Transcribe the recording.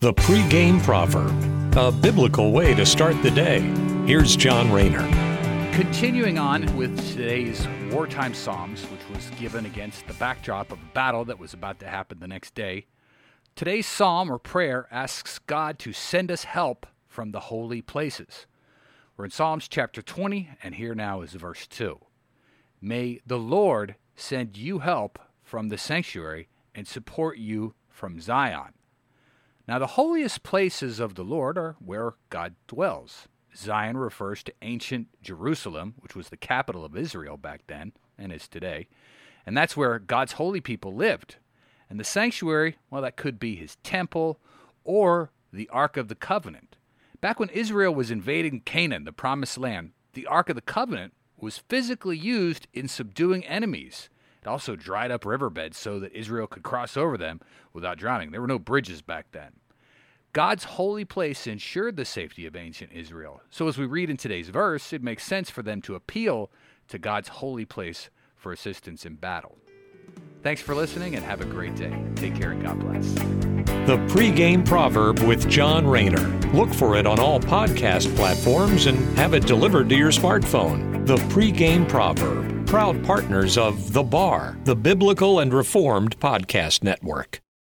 The pregame proverb, a biblical way to start the day. Here's John Rayner. Continuing on with today's wartime Psalms, which was given against the backdrop of a battle that was about to happen the next day, today's psalm or prayer asks God to send us help from the holy places. We're in Psalms chapter 20, and here now is verse 2. May the Lord send you help from the sanctuary and support you from Zion. Now, the holiest places of the Lord are where God dwells. Zion refers to ancient Jerusalem, which was the capital of Israel back then and is today. And that's where God's holy people lived. And the sanctuary, well, that could be his temple or the Ark of the Covenant. Back when Israel was invading Canaan, the promised land, the Ark of the Covenant was physically used in subduing enemies. It also dried up riverbeds so that Israel could cross over them without drowning. There were no bridges back then. God's holy place ensured the safety of ancient Israel. So, as we read in today's verse, it makes sense for them to appeal to God's holy place for assistance in battle. Thanks for listening and have a great day. Take care and God bless. The pregame proverb with John Rayner. Look for it on all podcast platforms and have it delivered to your smartphone. The pregame proverb, proud partners of The Bar, the Biblical and Reformed Podcast Network.